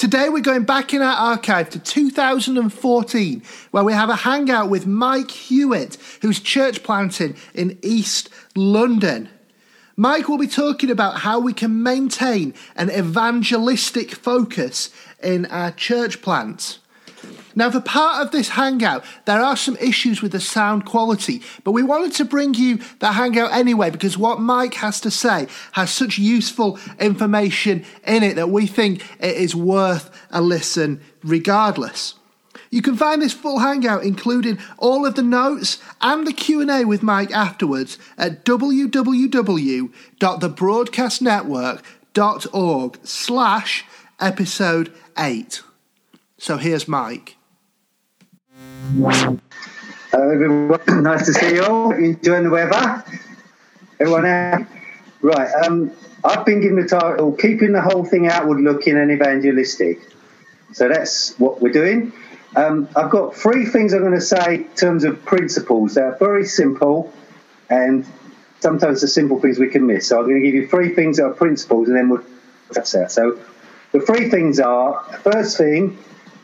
Today we're going back in our archive to 2014, where we have a hangout with Mike Hewitt, who's church planting in East London. Mike will be talking about how we can maintain an evangelistic focus in our church plants. Now, for part of this hangout, there are some issues with the sound quality, but we wanted to bring you the hangout anyway because what Mike has to say has such useful information in it that we think it is worth a listen regardless. You can find this full hangout, including all of the notes and the Q&A with Mike afterwards at www.thebroadcastnetwork.org slash episode 8. So here's Mike. Hello, everyone. nice to see you all. Enjoying the weather? Everyone out? Right. Um, I've been given the title Keeping the Whole Thing Outward Looking and Evangelistic. So that's what we're doing. Um, I've got three things I'm going to say in terms of principles. They're very simple and sometimes the simple things we can miss. So I'm going to give you three things that are principles and then we'll that's that. So the three things are first thing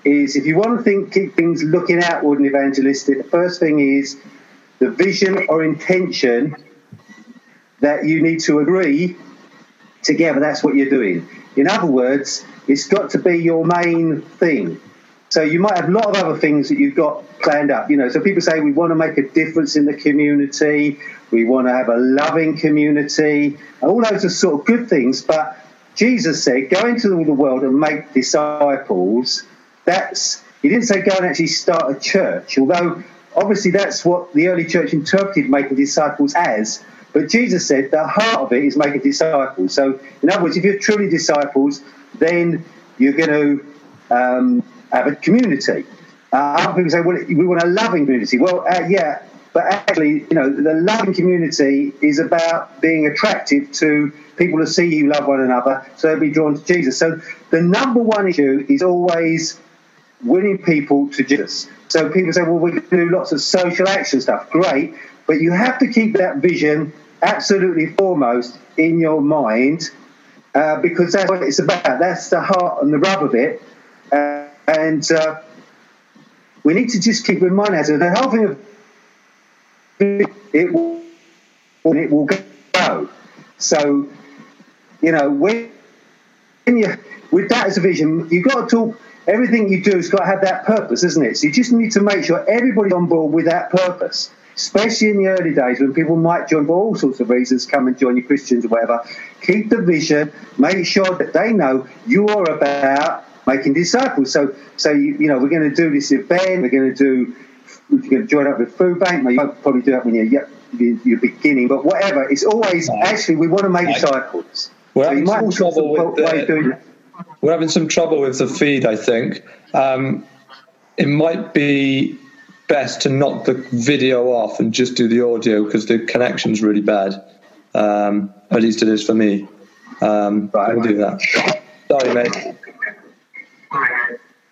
is if you want to think keep things looking outward and evangelistic, the first thing is the vision or intention that you need to agree together. That's what you're doing. In other words, it's got to be your main thing. So you might have a lot of other things that you've got planned up. You know, so people say we want to make a difference in the community, we want to have a loving community, all those are sort of good things. But Jesus said, "Go into the world and make disciples." That's he didn't say go and actually start a church, although obviously that's what the early church interpreted making disciples as. But Jesus said the heart of it is making disciples. So, in other words, if you're truly disciples, then you're going to um, have a community. Uh, other people say, well, we want a loving community. Well, uh, yeah, but actually, you know, the loving community is about being attractive to people who see you love one another, so they'll be drawn to Jesus. So the number one issue is always winning people to Jesus. So people say, well, we can do lots of social action stuff. Great. But you have to keep that vision absolutely foremost in your mind uh, because that's what it's about. That's the heart and the rub of it. Uh, and uh, we need to just keep in mind as the whole thing of it will, it will go. So, you know, when you, with that as a vision, you've got to talk everything you do has got to have that purpose, isn't it? So you just need to make sure everybody's on board with that purpose, especially in the early days when people might join for all sorts of reasons, come and join you Christians or whatever. Keep the vision, make sure that they know you are about making disciples. So, so you, you know, we're going to do this event, we're going to do, we're going to join up with Food Bank. You won't probably do that when you're, you're beginning, but whatever. It's always, actually, we want to make disciples. Well, so you might also ways doing that we're having some trouble with the feed, I think. Um, it might be best to knock the video off and just do the audio because the connection's really bad. Um, at least it is for me. Um, right, we'll do that. Sorry, mate.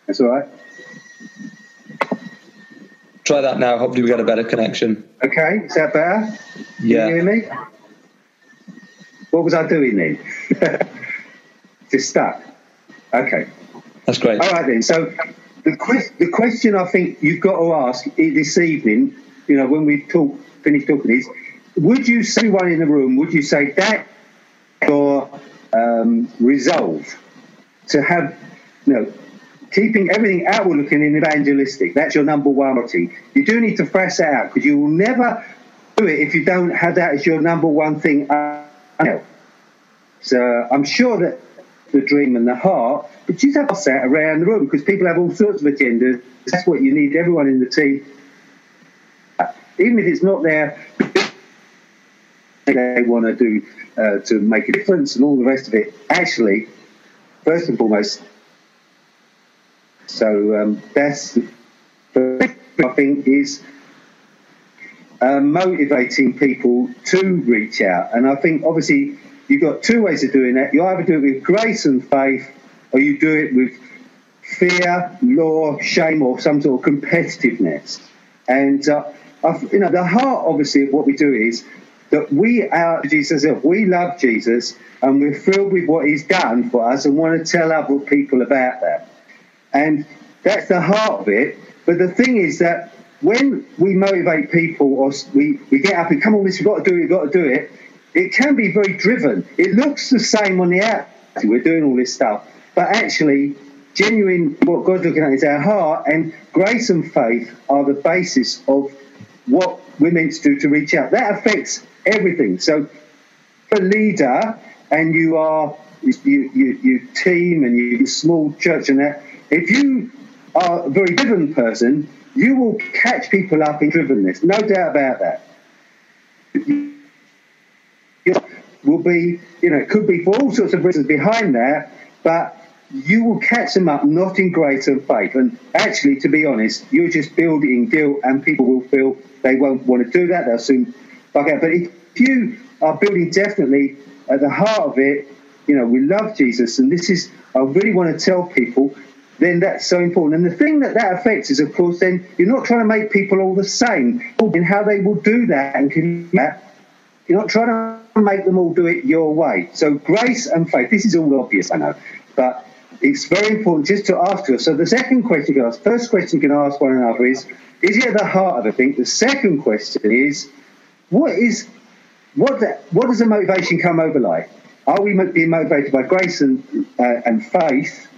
That's all right. Try that now. Hopefully, we get a better connection. Okay, is that better? Yeah. Can you hear me? What was I doing then? Just stuck. Okay. That's great. All right then. So the que- the question I think you've got to ask this evening, you know, when we talk finish talking is, would you say one in the room? Would you say that your um, resolve to have, you know, keeping everything outward looking and evangelistic? That's your number one priority. You do need to that out because you will never do it if you don't have that as your number one thing. So I'm sure that the dream and the heart, but you have that around the room because people have all sorts of agendas. That's what you need everyone in the team. Even if it's not there, they want to do uh, to make a difference and all the rest of it. Actually, first and foremost, So um, that's, I think, is uh, motivating people to reach out. And I think, obviously, you've got two ways of doing that. You either do it with grace and faith, or you do it with fear, law, shame, or some sort of competitiveness. And uh, you know, the heart, obviously, of what we do is that we are Jesus. We love Jesus, and we're filled with what He's done for us, and want to tell other people about that. And that's the heart of it. But the thing is that when we motivate people, or we, we get up and come on, this we've got to do it, we've got to do it. It can be very driven. It looks the same on the app. We're doing all this stuff, but actually, genuine what God's looking at is our heart, and grace and faith are the basis of what we're meant to do to reach out. That affects everything. So, a leader, and you are you, you, you team and you small church and that. If you are a very driven person, you will catch people up in drivenness. No doubt about that. Will be, you know, it could be for all sorts of reasons behind that, but you will catch them up not in grace and faith. And actually, to be honest, you're just building guilt, and people will feel they won't want to do that. They'll soon bug out. But if you are building definitely at the heart of it, you know, we love Jesus, and this is, I really want to tell people, then that's so important. And the thing that that affects is, of course, then you're not trying to make people all the same in how they will do that and can that. You're not trying to make them all do it your way. So grace and faith, this is all obvious, I know, but it's very important just to ask us. So the second question you can ask, first question you can ask one another is, is it at the heart of the thing? The second question is, what is what the, what does the motivation come over like? Are we being motivated by grace and uh, and faith,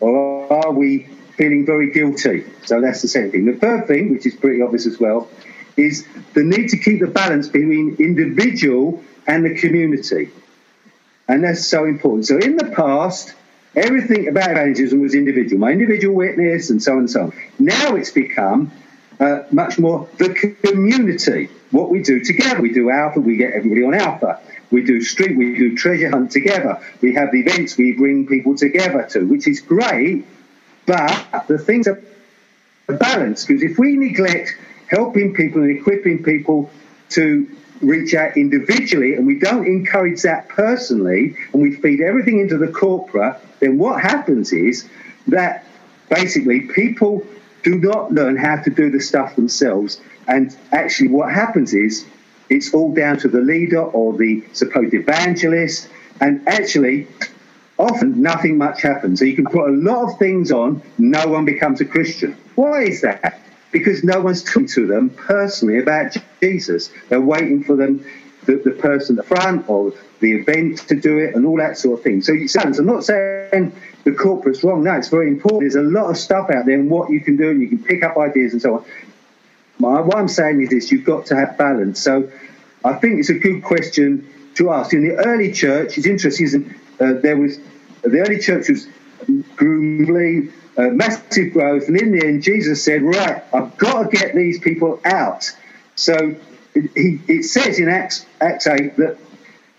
or are we feeling very guilty? So that's the second thing. The third thing, which is pretty obvious as well, is the need to keep the balance between individual and the community, and that's so important. So in the past Everything about evangelism was individual, my individual witness, and so on and so on. Now it's become uh, much more the community, what we do together. We do Alpha, we get everybody on Alpha. We do street, we do treasure hunt together. We have events we bring people together to, which is great, but the things are balanced because if we neglect helping people and equipping people to reach out individually and we don't encourage that personally and we feed everything into the corporate, then what happens is that basically people do not learn how to do the stuff themselves. And actually, what happens is it's all down to the leader or the supposed evangelist. And actually, often nothing much happens. So you can put a lot of things on, no one becomes a Christian. Why is that? Because no one's talking to them personally about Jesus. They're waiting for them, the, the person at the front or the event to do it and all that sort of thing. So I'm not saying the corporate's wrong. No, it's very important. There's a lot of stuff out there and what you can do and you can pick up ideas and so on. My, what I'm saying is this, you've got to have balance. So I think it's a good question to ask. In the early church, it's interesting, uh, there was, the early church was grew uh, massive growth. And in the end, Jesus said, Right, I've got to get these people out. So it, he, it says in Acts, Acts 8 that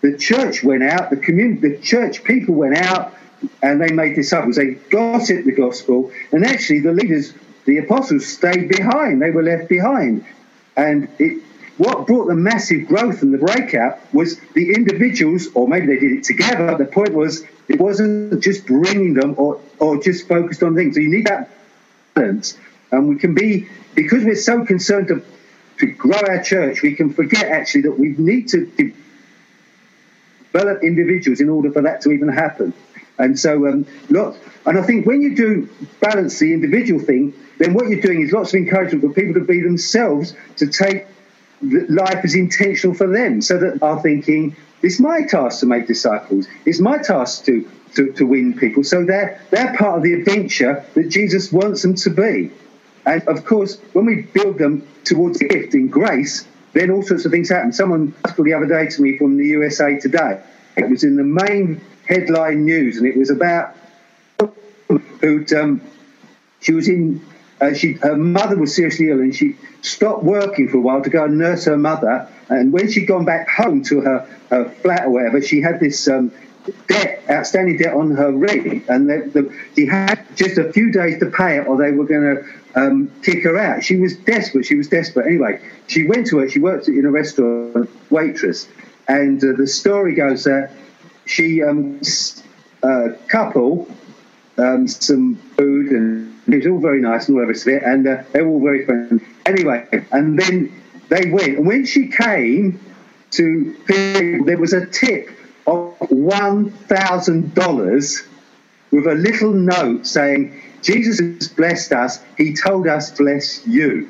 the church went out, the community, the church people went out and they made disciples. They gossiped the gospel. And actually, the leaders, the apostles, stayed behind. They were left behind. And it, what brought the massive growth and the breakout was the individuals, or maybe they did it together. The point was it wasn't just bringing them or, or just focused on things. So you need that balance. And we can be, because we're so concerned to, to grow our church, we can forget actually that we need to develop individuals in order for that to even happen. And so, um, and I think when you do balance the individual thing, then what you're doing is lots of encouragement for people to be themselves, to take life as intentional for them, so that are thinking, it's my task to make disciples. It's my task to, to, to win people. So they're, they're part of the adventure that Jesus wants them to be. And of course, when we build them towards the gift in grace, then all sorts of things happen. Someone asked the other day to me from the USA Today. It was in the main headline news, and it was about who um, she was in uh, she, her mother was seriously ill and she stopped working for a while to go and nurse her mother. And when she'd gone back home to her, her flat or whatever, she had this um, debt, outstanding debt on her rent, and the, the, she had just a few days to pay it, or they were going to um, kick her out. She was desperate. She was desperate. Anyway, she went to her. She worked in a restaurant, waitress, and uh, the story goes that she um, uh, couple um, some food and it was all very nice and all the rest of it, and uh, they were all very friendly. Anyway, and then they went, and when she came to, there was a tip of one thousand dollars with a little note saying, "Jesus has blessed us. He told us bless you."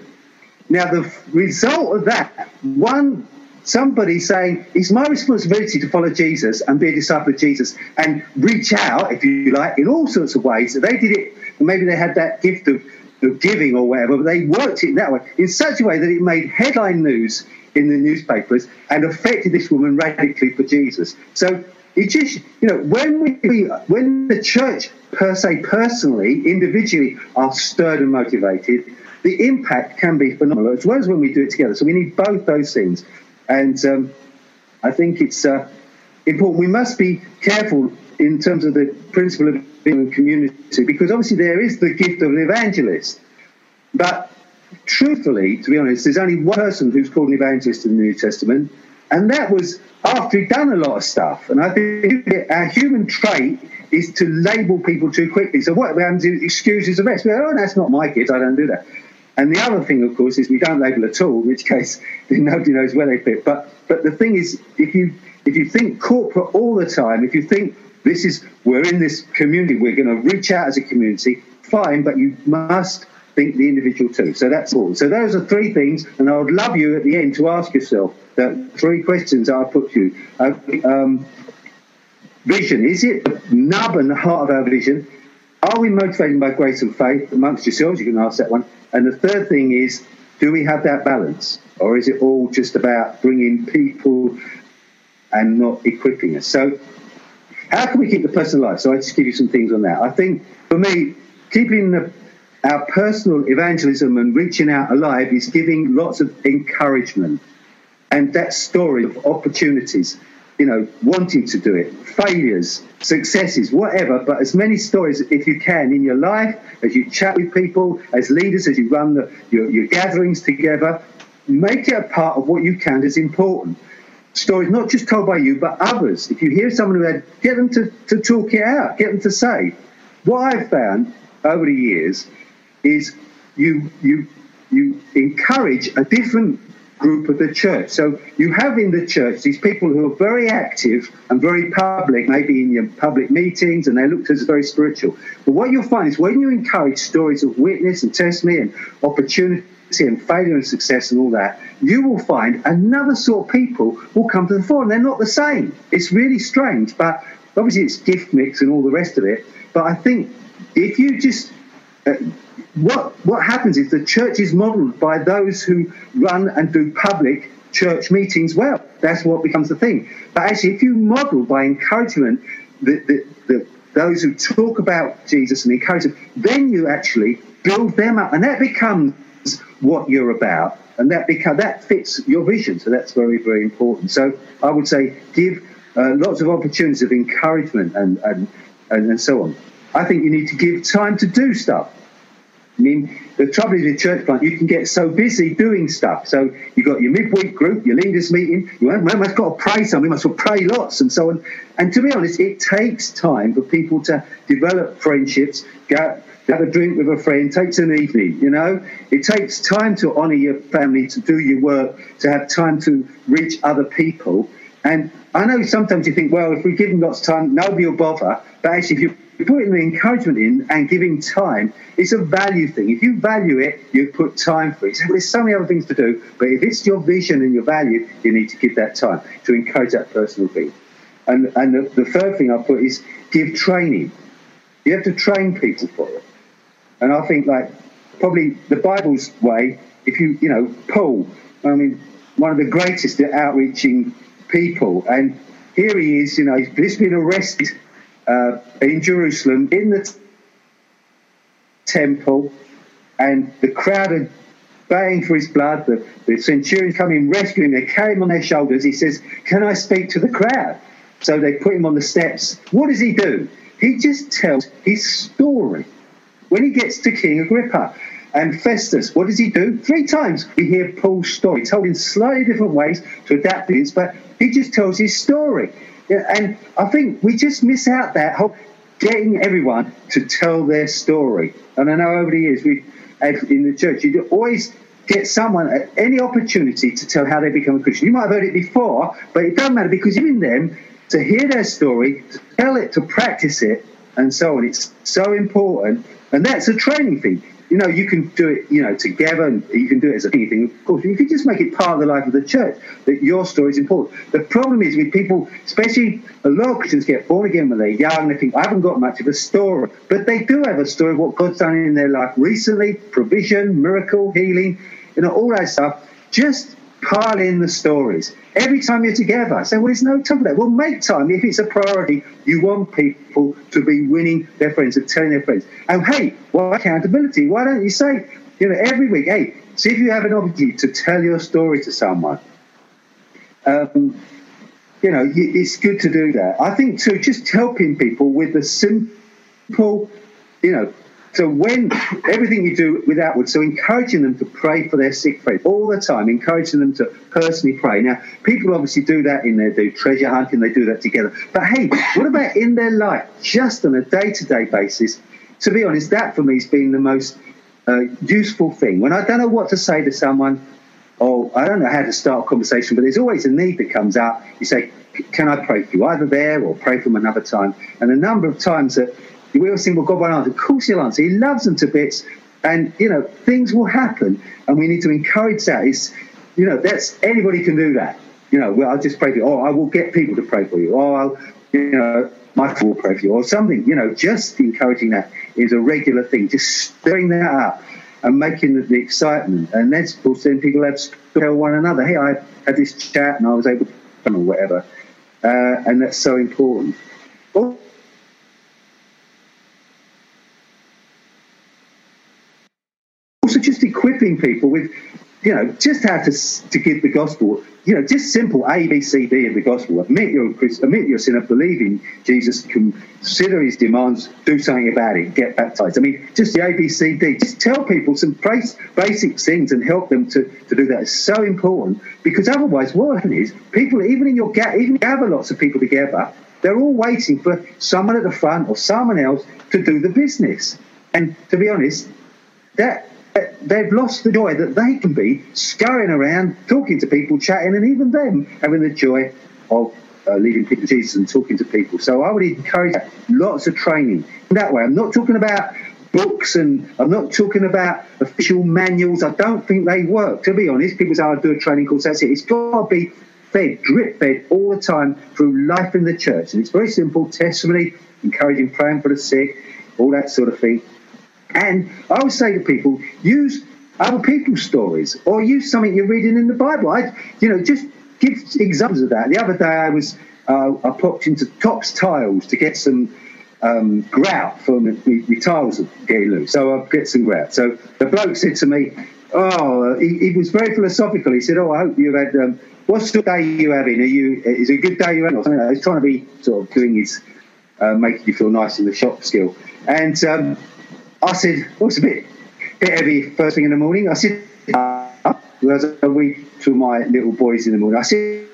Now the result of that, one somebody saying it's my responsibility to follow Jesus and be a disciple of Jesus and reach out, if you like, in all sorts of ways. They did it, maybe they had that gift of, of giving or whatever, but they worked it that way in such a way that it made headline news in the newspapers and affected this woman radically for Jesus. So it just, you know, when we, when the church per se, personally, individually, are stirred and motivated, the impact can be phenomenal, as well as when we do it together. So we need both those things. And um, I think it's uh, important. We must be careful in terms of the principle of being a community because obviously there is the gift of an evangelist. But truthfully, to be honest, there's only one person who's called an evangelist in the New Testament, and that was after he'd done a lot of stuff. And I think our human trait is to label people too quickly. So what happens is excuses the rest. oh, that's not my kids, I don't do that. And the other thing, of course, is we don't label at all, in which case nobody knows where they fit. But but the thing is, if you if you think corporate all the time, if you think this is we're in this community, we're going to reach out as a community, fine, but you must think the individual too. So that's all. So those are three things, and I would love you at the end to ask yourself the three questions I put to you. Uh, um, vision is it the nub and the heart of our vision? Are we motivated by grace and faith amongst yourselves? You can ask that one. And the third thing is, do we have that balance? Or is it all just about bringing people and not equipping us? So, how can we keep the person alive? So, I just give you some things on that. I think for me, keeping the, our personal evangelism and reaching out alive is giving lots of encouragement and that story of opportunities you know, wanting to do it, failures, successes, whatever, but as many stories if you can in your life, as you chat with people, as leaders, as you run the, your, your gatherings together, make it a part of what you count as important. Stories not just told by you, but others. If you hear someone who had, get them to, to talk it out, get them to say. What I've found over the years is you you you encourage a different group of the church. So you have in the church these people who are very active and very public, maybe in your public meetings, and they look as very spiritual. But what you'll find is when you encourage stories of witness and testimony and opportunity and failure and success and all that, you will find another sort of people will come to the fore, and they're not the same. It's really strange, but obviously it's gift mix and all the rest of it. But I think if you just uh, what what happens is the church is modelled by those who run and do public church meetings well. That's what becomes the thing. But actually, if you model by encouragement the, the, the, those who talk about Jesus and encourage them, then you actually build them up, and that becomes what you're about, and that become that fits your vision. So that's very very important. So I would say give uh, lots of opportunities of encouragement and, and and and so on. I think you need to give time to do stuff. I mean, the trouble is with church plant, you can get so busy doing stuff. So you've got your midweek group, your leaders meeting, you must got to pray something, must pray lots and so on. And to be honest, it takes time for people to develop friendships, go, have a drink with a friend, takes an evening, you know. It takes time to honour your family, to do your work, to have time to reach other people. And I know sometimes you think, well, if we give them lots of time, nobody will bother. But actually, if you putting the encouragement in and giving time, it's a value thing. If you value it, you put time for it. So there's so many other things to do, but if it's your vision and your value, you need to give that time to encourage that personal thing. And, and the, the third thing I put is give training. You have to train people for it. And I think, like, probably the Bible's way, if you, you know, Paul, I mean, one of the greatest at outreaching people, and here he is, you know, he's just been arrested uh, in Jerusalem in the t- temple, and the crowd are baying for his blood. The, the centurions come in, rescue him, they carry him on their shoulders. He says, Can I speak to the crowd? So they put him on the steps. What does he do? He just tells his story. When he gets to King Agrippa and Festus, what does he do? Three times we hear Paul's story, told in slightly different ways to adapt this, but he just tells his story. And I think we just miss out that whole getting everyone to tell their story. And I know over the years we've in the church, you always get someone at any opportunity to tell how they become a Christian. You might have heard it before, but it doesn't matter because you're in them to hear their story, to tell it, to practice it, and so on. It's so important. And that's a training thing you know, you can do it, you know, together, and you can do it as a thing. Of course, you can just make it part of the life of the church that your story is important. The problem is with people, especially a lot of Christians get born again when they're young. They think I haven't got much of a story, but they do have a story of what God's done in their life recently: provision, miracle, healing, you know, all that stuff. Just pile in the stories every time you're together. So, well, there's no time for that. Well, make time if it's a priority. You want people to be winning their friends and telling their friends. And hey, why accountability? Why don't you say, you know, every week, hey, see if you have an opportunity to tell your story to someone. Um, you know, it's good to do that. I think too, just helping people with the simple, you know, so when everything you do with outward, so encouraging them to pray for their sick friends all the time, encouraging them to personally pray. Now, people obviously do that in their do treasure hunting, they do that together. But hey, what about in their life, just on a day-to-day basis? To be honest, that for me has been the most uh, useful thing. When I don't know what to say to someone, or I don't know how to start a conversation, but there's always a need that comes out. You say, "Can I pray for you?" Either there or pray for them another time. And a number of times that we think, well, God won't answer. Of course he'll answer. He loves them to bits. And, you know, things will happen. And we need to encourage that. It's, you know, that's anybody can do that. You know, well, I'll just pray for you. Or I will get people to pray for you. Or I'll, you know, my will pray for you. Or something, you know, just encouraging that is a regular thing. Just stirring that up and making the, the excitement. And then, of course, then people have to tell one another, hey, I had this chat and I was able to, or whatever. Uh, and that's so important. Equipping people with, you know, just how to, to give the gospel, you know, just simple A, B, C, D of the gospel. Admit your, admit your sinner, believe in Jesus, consider his demands, do something about it, get baptized. I mean, just the A, B, C, D. Just tell people some basic things and help them to, to do that. It's so important because otherwise, what happens is people, even in your even gather lots of people together, they're all waiting for someone at the front or someone else to do the business. And to be honest, that they've lost the joy that they can be scurrying around, talking to people, chatting, and even them having the joy of uh, leading people to Jesus and talking to people. So I would encourage lots of training that way. I'm not talking about books and I'm not talking about official manuals. I don't think they work. To be honest, people say, I'll do a training course, that's it. It's got to be fed, drip fed all the time through life in the church. And it's very simple testimony, encouraging praying for the sick, all that sort of thing. And I would say to people, use other people's stories or use something you're reading in the Bible. I, you know, just give examples of that. The other day I was, uh, I popped into Topps Tiles to get some um, grout from the, tiles getting loose. So I get some grout. So the bloke said to me, oh, he, he was very philosophical. He said, oh, I hope you've had, um, what's the day you having? Are you, is it a good day you're having? Like He's trying to be sort of doing his, uh, making you feel nice in the shop skill. And, um, I said, oh, it's a bit, bit heavy first thing in the morning. I said, uh, as I read to my little boys in the morning, I said,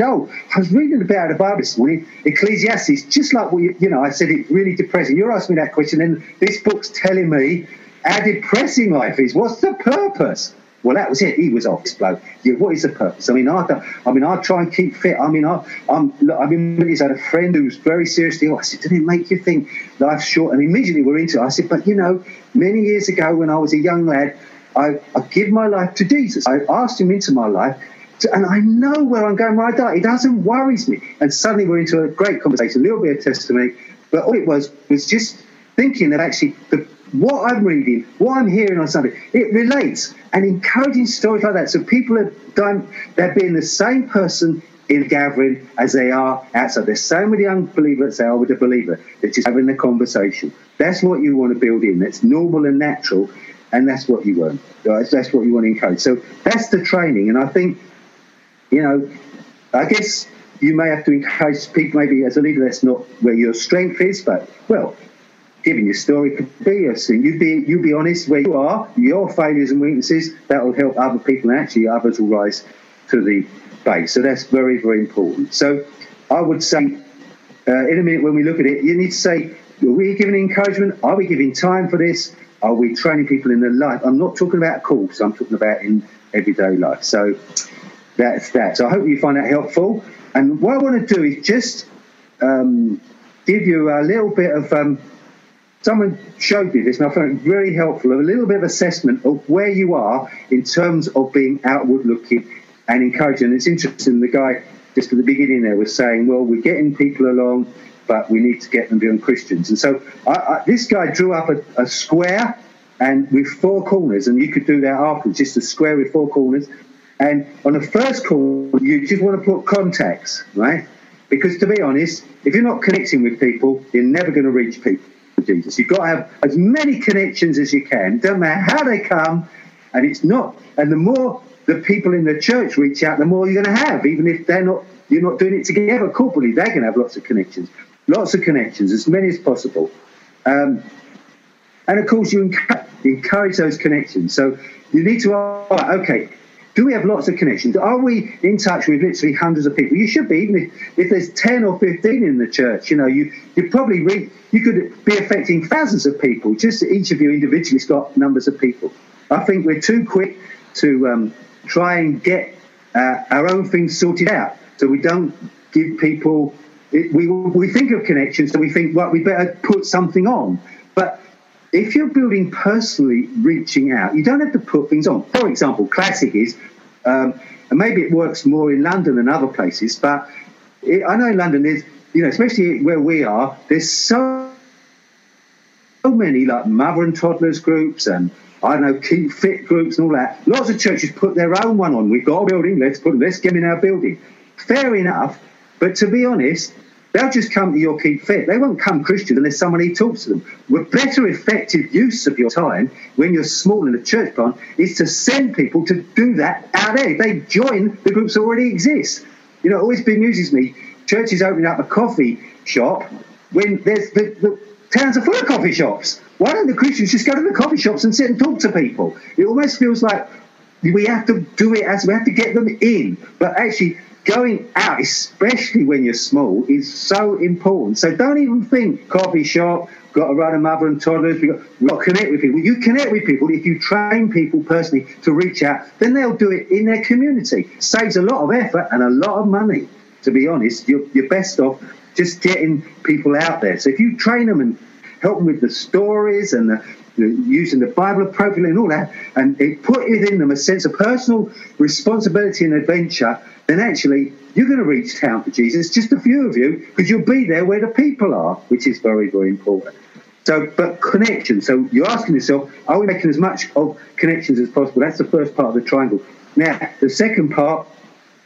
oh, I was reading about the Bible this morning, Ecclesiastes, just like what you, you know, I said it's really depressing. You're asking me that question, and this book's telling me how depressing life is. What's the purpose? Well, that was it. He was off this bloke. Yeah, what is the purpose? I mean, I, I mean, I try and keep fit. I mean, I, I'm, look, I mean, he's had a friend who was very seriously ill. I said, did it make you think life's short? And immediately we're into it. I said, but you know, many years ago when I was a young lad, I, I give my life to Jesus. I asked him into my life and I know where I'm going I die. It doesn't worries me. And suddenly we're into a great conversation, a little bit of testimony. But all it was was just thinking that actually the what I'm reading, what I'm hearing on Sunday, it relates and encouraging stories like that. So people are done, they're being the same person in gathering as they are outside. There's so many unbelievers that are with a believer. They're just having a conversation. That's what you want to build in. That's normal and natural, and that's what you want. That's what you want to encourage. So that's the training, and I think, you know, I guess you may have to encourage people, maybe as a leader, that's not where your strength is, but, well, giving your story could be a sin. You be you be honest where you are, your failures and weaknesses. That will help other people, and actually others will rise to the base. So that's very very important. So I would say, uh, in a minute when we look at it, you need to say, are we giving encouragement? Are we giving time for this? Are we training people in their life? I'm not talking about course. I'm talking about in everyday life. So that's that. So I hope you find that helpful. And what I want to do is just um, give you a little bit of. Um, someone showed me this, and I found it very helpful. A little bit of assessment of where you are in terms of being outward looking and encouraging. It's interesting. The guy just at the beginning there was saying, "Well, we're getting people along." But we need to get them beyond Christians. And so I, I, this guy drew up a, a square and with four corners, and you could do that afterwards, just a square with four corners. And on the first corner, you just want to put contacts, right? Because to be honest, if you're not connecting with people, you're never going to reach people Jesus. You've got to have as many connections as you can. Don't matter how they come, and it's not. And the more the people in the church reach out, the more you're going to have, even if they're not. You're not doing it together corporately. They're going to have lots of connections, lots of connections, as many as possible. Um, and of course, you encourage those connections. So you need to, okay, do we have lots of connections? Are we in touch with literally hundreds of people? You should be, even if, if there's 10 or 15 in the church, you know, you, you probably read, you could be affecting thousands of people. Just each of you individually has got numbers of people. I think we're too quick to um, try and get uh, our own things sorted out. So we don't give people, it, we, we think of connections, so we think, well, we better put something on. But if you're building personally reaching out, you don't have to put things on. For example, classic is, um, and maybe it works more in London than other places, but it, I know in London there's, you know, especially where we are, there's so, so many like mother and toddlers groups and I know, keep fit groups and all that. Lots of churches put their own one on. We've got a building, let's put let's get in our building. Fair enough, but to be honest, They'll just come to your keep fit. They won't come Christian unless somebody talks to them. With better effective use of your time when you're small in a church plant is to send people to do that out there. They join the groups that already exist. You know, it always bemuses me. Churches opening up a coffee shop when there's the, the towns are full of coffee shops. Why don't the Christians just go to the coffee shops and sit and talk to people? It almost feels like we have to do it as we have to get them in. But actually, going out, especially when you're small, is so important. So don't even think coffee shop, got to run a mother and toddlers, we've got, to connect with people. You connect with people if you train people personally to reach out, then they'll do it in their community. Saves a lot of effort and a lot of money. To be honest, you're, you're best off just getting people out there. So if you train them and help them with the stories and the, using the Bible appropriately and all that, and it put within them a sense of personal responsibility and adventure, then actually you're going to reach town for Jesus, just a few of you, because you'll be there where the people are, which is very, very important. So, but connection. So you're asking yourself, are we making as much of connections as possible? That's the first part of the triangle. Now, the second part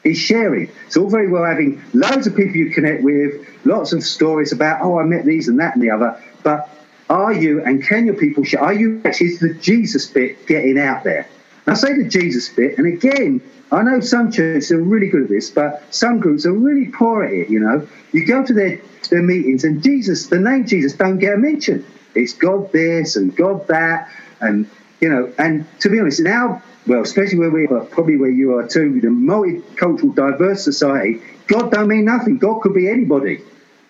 is sharing. It's all very well having loads of people you connect with, lots of stories about, oh, I met these and that and the other, but are you and can your people share? Are you actually is the Jesus bit getting out there? I say the Jesus bit, and again, I know some churches are really good at this, but some groups are really poor at it. You know, you go to their their meetings, and Jesus, the name Jesus, don't get a mention. It's God this and God that, and you know, and to be honest, our well, especially where we are, probably where you are too, the multicultural, diverse society, God don't mean nothing. God could be anybody.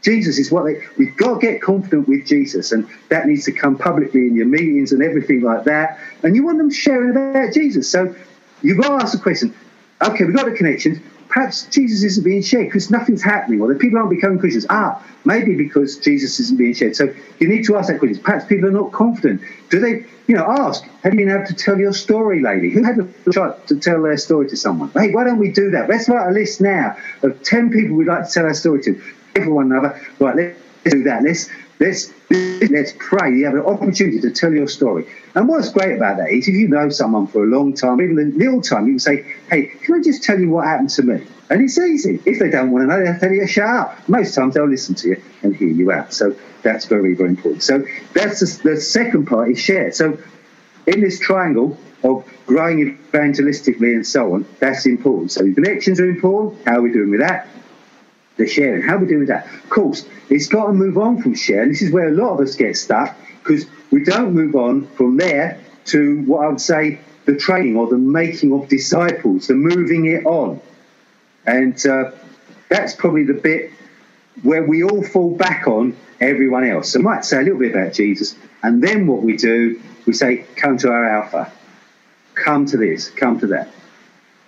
Jesus is what they, we've got to get confident with Jesus, and that needs to come publicly in your meetings and everything like that. And you want them sharing about Jesus. So you've got to ask the question okay, we've got the connections. Perhaps Jesus isn't being shared because nothing's happening, or the people aren't becoming Christians. Ah, maybe because Jesus isn't being shared. So you need to ask that question. Perhaps people are not confident. Do they, you know, ask, have you been able to tell your story, lady? Who had the shot to tell their story to someone? Hey, why don't we do that? Let's write a list now of 10 people we'd like to tell our story to for one another. Right, let's do that. Let's let's let's pray. You have an opportunity to tell your story. And what's great about that is if you know someone for a long time, even a little time, you can say, "Hey, can I just tell you what happened to me?" And it's easy. If they don't want to know, they'll tell you, "Shut up." Most times they'll listen to you and hear you out. So that's very very important. So that's the, the second part is share. So in this triangle of growing evangelistically and so on, that's important. So connections are important. How are we doing with that? The sharing. How are we doing that? Of course, it's got to move on from sharing. This is where a lot of us get stuck because we don't move on from there to what I would say the training or the making of disciples, the moving it on. And uh, that's probably the bit where we all fall back on everyone else. So I might say a little bit about Jesus, and then what we do, we say, come to our alpha, come to this, come to that.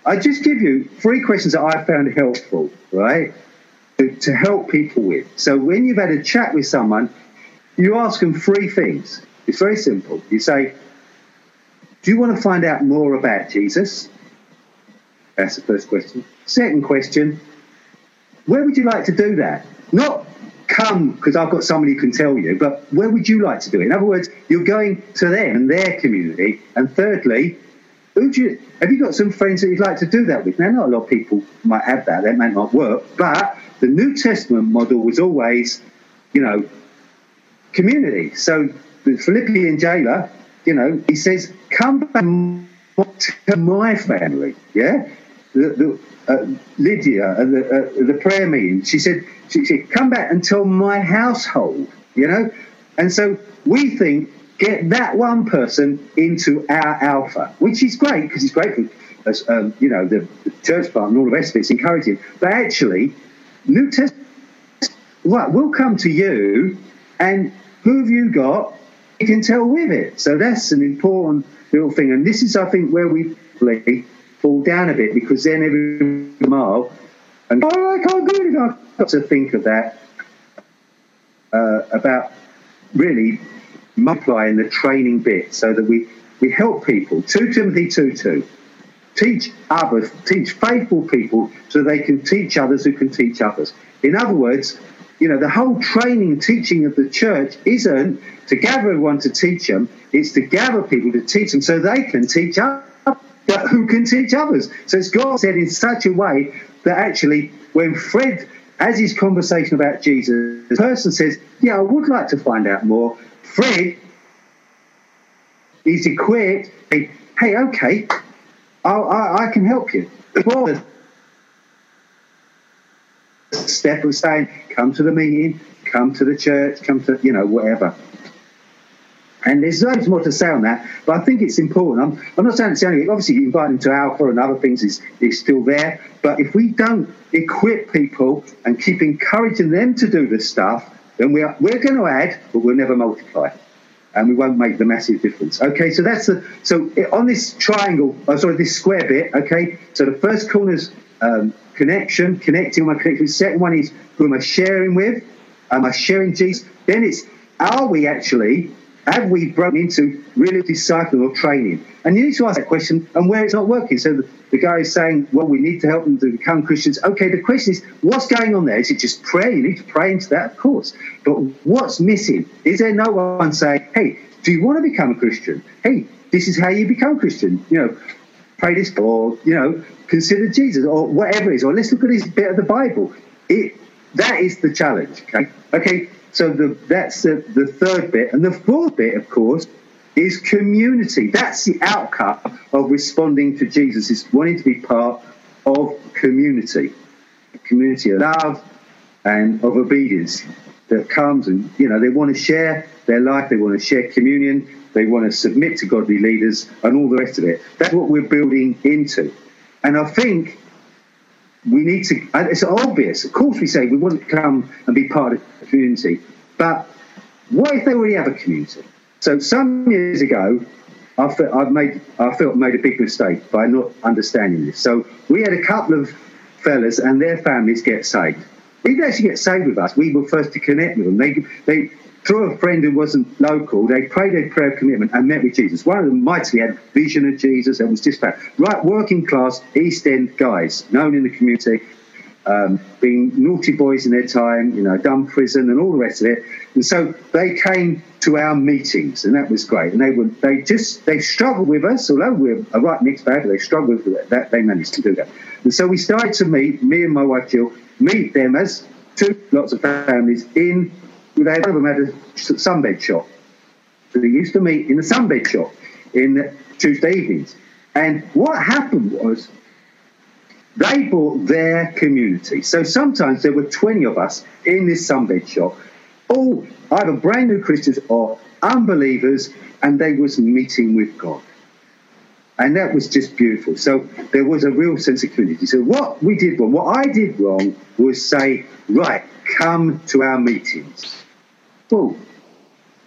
I just give you three questions that I found helpful, right, to, help people with. So when you've had a chat with someone, you ask them three things. It's very simple. You say, do you want to find out more about Jesus? That's the first question. Second question, where would you like to do that? Not come because I've got somebody who can tell you, but where would you like to do it? In other words, you're going to them and their community. And thirdly, you, have you got some friends that you'd like to do that with? Now, not a lot of people might have that, that might not work, but the New Testament model was always, you know, community. So the Philippian jailer, you know, he says, come back to my family, yeah? The, the, uh, Lydia at the, uh, the prayer meeting, she said, she said, come back and tell my household, you know? And so we think, get that one person into our alpha, which is great because it's great for, um, you know, the, the, church part and all the rest of it. It's encouraging. But actually, New Testament, right, we'll come to you and who have you got? You can tell with it. So that's an important little thing. And this is, I think, where we fall down a bit because then every mile and oh, I can't do it. I've got to think of that uh, about really multiplying the training bit so that we, we help people. 2 Timothy 2 2. Teach others, teach faithful people so they can teach others who can teach others. In other words, you know, the whole training teaching of the church isn't to gather everyone to teach them, it's to gather people to teach them so they can teach others who can teach others. So it's God said in such a way that actually, when Fred has his conversation about Jesus, the person says, Yeah, I would like to find out more. Fred is equipped, hey, hey okay, I, I can help you. Well, step of saying, Come to the meeting, come to the church, come to, you know, whatever. And there's loads more to say on that, but I think it's important. I'm, I'm not saying it's the only. Obviously, invite them to Alpha and other things is, is still there. But if we don't equip people and keep encouraging them to do this stuff, then we are, we're going to add, but we'll never multiply, and we won't make the massive difference. Okay, so that's the so on this triangle. Oh, sorry, this square bit. Okay, so the first corner's um, connection, connecting my connection. Second one is who am I sharing with? Am I sharing Jesus? Then it's are we actually have we broken into really discipling or training? And you need to ask that question and where it's not working. So the, the, guy is saying, well, we need to help them to become Christians. Okay, the question is, what's going on there? Is it just prayer? You need to pray into that, of course. But what's missing? Is there no one saying, hey, do you want to become a Christian? Hey, this is how you become Christian. You know, pray this, or, you know, consider Jesus, or whatever it is, or let's look at this bit of the Bible. It, that is the challenge. Okay, okay so the, that's the, the third bit. And the fourth bit, of course, is community. That's the outcome of responding to Jesus, is wanting to be part of community, a community of love and of obedience that comes and, you know, they want to share their life, they want to share communion, they want to submit to godly leaders and all the rest of it. That's what we're building into. And I think we need to, it's obvious, of course, we say we want to come and be part of the community, but what if they already have a community? So some years ago, I felt, I've made, I felt made a big mistake by not understanding this. So we had a couple of fellas and their families get saved. They didn't actually get saved with us. We were first to connect with them. They, they through a friend who wasn't local, they prayed a prayer of commitment and met with Jesus. One of them mightily had vision of Jesus and was just that right working class East End guys, known in the community, um, being naughty boys in their time, you know, done prison and all the rest of it. And so they came to our meetings, and that was great. And they were they just they struggled with us, although we're a right mixed bag, they struggled with that. They managed to do that. And so we started to meet, me and my wife Jill, meet them as two lots of families in they of them had a sunbed shop. So they used to meet in the sunbed shop in Tuesday evenings. And what happened was they brought their community. So sometimes there were 20 of us in this sunbed shop, all either brand new Christians or unbelievers, and they was meeting with God. And that was just beautiful. So there was a real sense of community. So what we did wrong, what I did wrong was say, right, come to our meetings. Well,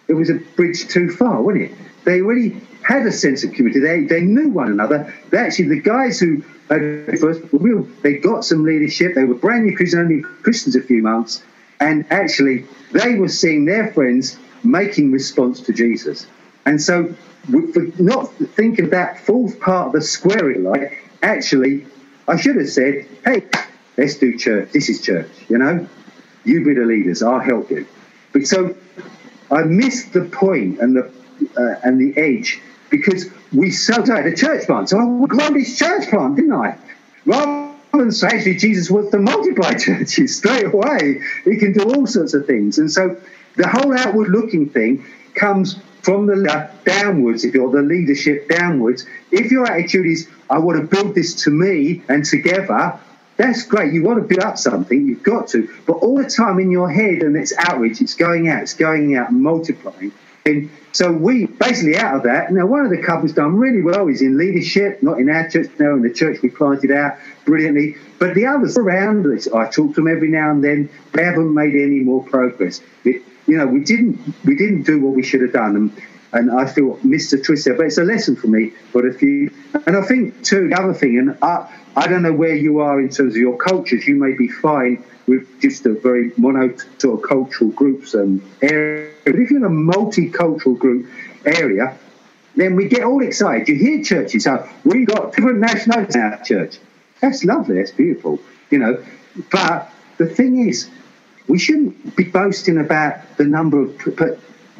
it was a bridge too far, wasn't it? They already had a sense of community. They, they knew one another. They actually, the guys who had first were real, they got some leadership. They were brand new Christians, only Christians a few months. And actually, they were seeing their friends making response to Jesus. And so, for not thinking that fourth part of the square, like, actually, I should have said, hey, let's do church. This is church, you know? You be the leaders, I'll help you. But so I missed the point and the uh, and the edge because we celebrated a church plant. So I grow this church plant, didn't I? Rather than say actually Jesus was to multiply churches straight away, he can do all sorts of things. And so the whole outward looking thing comes from the downwards, if you're the leadership downwards. If your attitude is, I want to build this to me and together, that's great. You want to build up something, you've got to. But all the time in your head, and it's outreach, it's going out, it's going out, multiplying. And so we basically out of that. Now, one of the couples done really well. He's in leadership, not in our church now, in the church we planted out brilliantly. But the others around us, I talk to them every now and then. They haven't made any more progress. It, you know, we didn't we didn't do what we should have done. And, and I feel Mr. Twist there, but it's a lesson for me. But if you, and I think too, the other thing, and I, I don't know where you are in terms of your cultures. You may be fine with just a very mono sort of cultural groups and area. But if you're in a multicultural group area, then we get all excited. You hear churches, oh, so we've got different nationalities in our church. That's lovely. That's beautiful. You know, but the thing is, we shouldn't be boasting about the number of,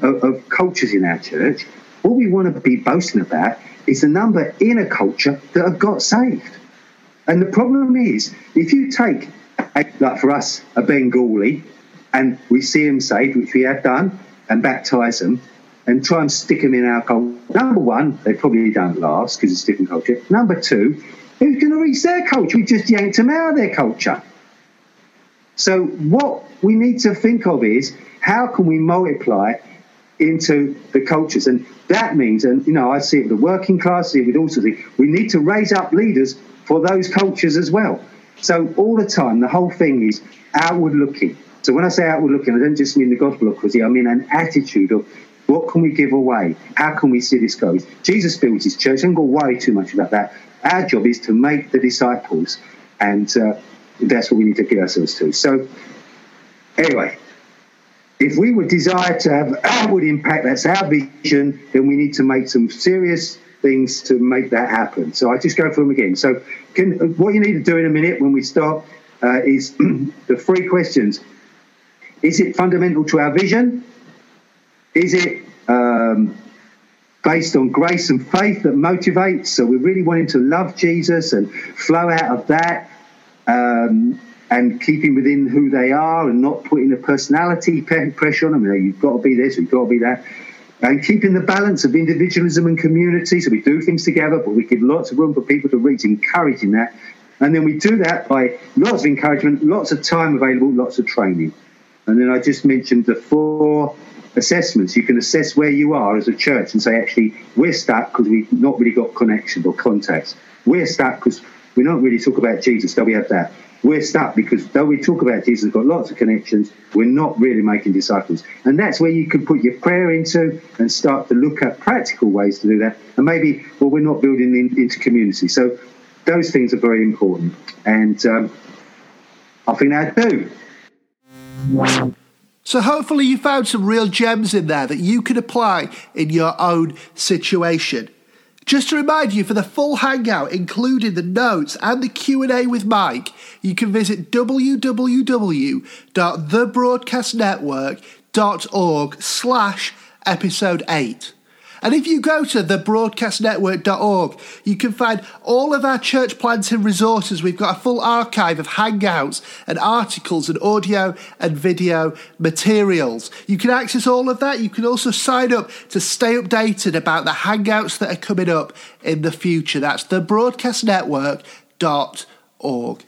of, of cultures in our church. What we want to be boasting about is the number in a culture that have got saved. And the problem is, if you take, like for us, a Bengali, and we see him saved, which we have done, and baptise them, and try and stick them in our culture. Number one, they probably don't last because it's different culture. Number two, who's going to reach their culture? We just yanked them out of their culture. So what we need to think of is how can we multiply into the cultures, and that means, and you know, I see it with the working class, I see it with all sorts of things. We need to raise up leaders for those cultures as well. So all the time, the whole thing is outward looking. So when I say outward looking, I don't just mean the gospel of I mean an attitude of what can we give away? How can we see this goes? Jesus builds his church. Don't go worry too much about that. Our job is to make the disciples, and uh, that's what we need to give ourselves to. So, anyway, if we would desire to have outward impact, that's our vision, then we need to make some serious things to make that happen. So I just go through them again. So can, what you need to do in a minute when we start uh, is the three questions. Is it fundamental to our vision? Is it um, based on grace and faith that motivates? So we're really wanting to love Jesus and flow out of that um, and keeping within who they are and not putting a personality pressure on them. You know, you've got to be this, you've got to be that and keeping the balance of individualism and community. So we do things together, but we give lots of room for people to reach, encouraging that. And then we do that by lots of encouragement, lots of time available, lots of training. And then I just mentioned the four assessments. You can assess where you are as a church and say, actually, we're stuck because we've not really got connections or contacts. We're stuck because we don't really talk about Jesus, so we have that we're stuck because though we talk about Jesus, we've got lots of connections, we're not really making disciples. And that's where you can put your prayer into and start to look at practical ways to do that. And maybe, well, we're not building in, into community. So those things are very important. And um, I think that do. So hopefully you found some real gems in there that you can apply in your own situation. Just to remind you, for the full hangout, including the notes and the Q&A with Mike, you can visit www.thebroadcastnetwork.org slash episode 8. And if you go to thebroadcastnetwork.org, you can find all of our church planting resources. We've got a full archive of hangouts and articles and audio and video materials. You can access all of that. You can also sign up to stay updated about the hangouts that are coming up in the future. That's thebroadcastnetwork.org. org.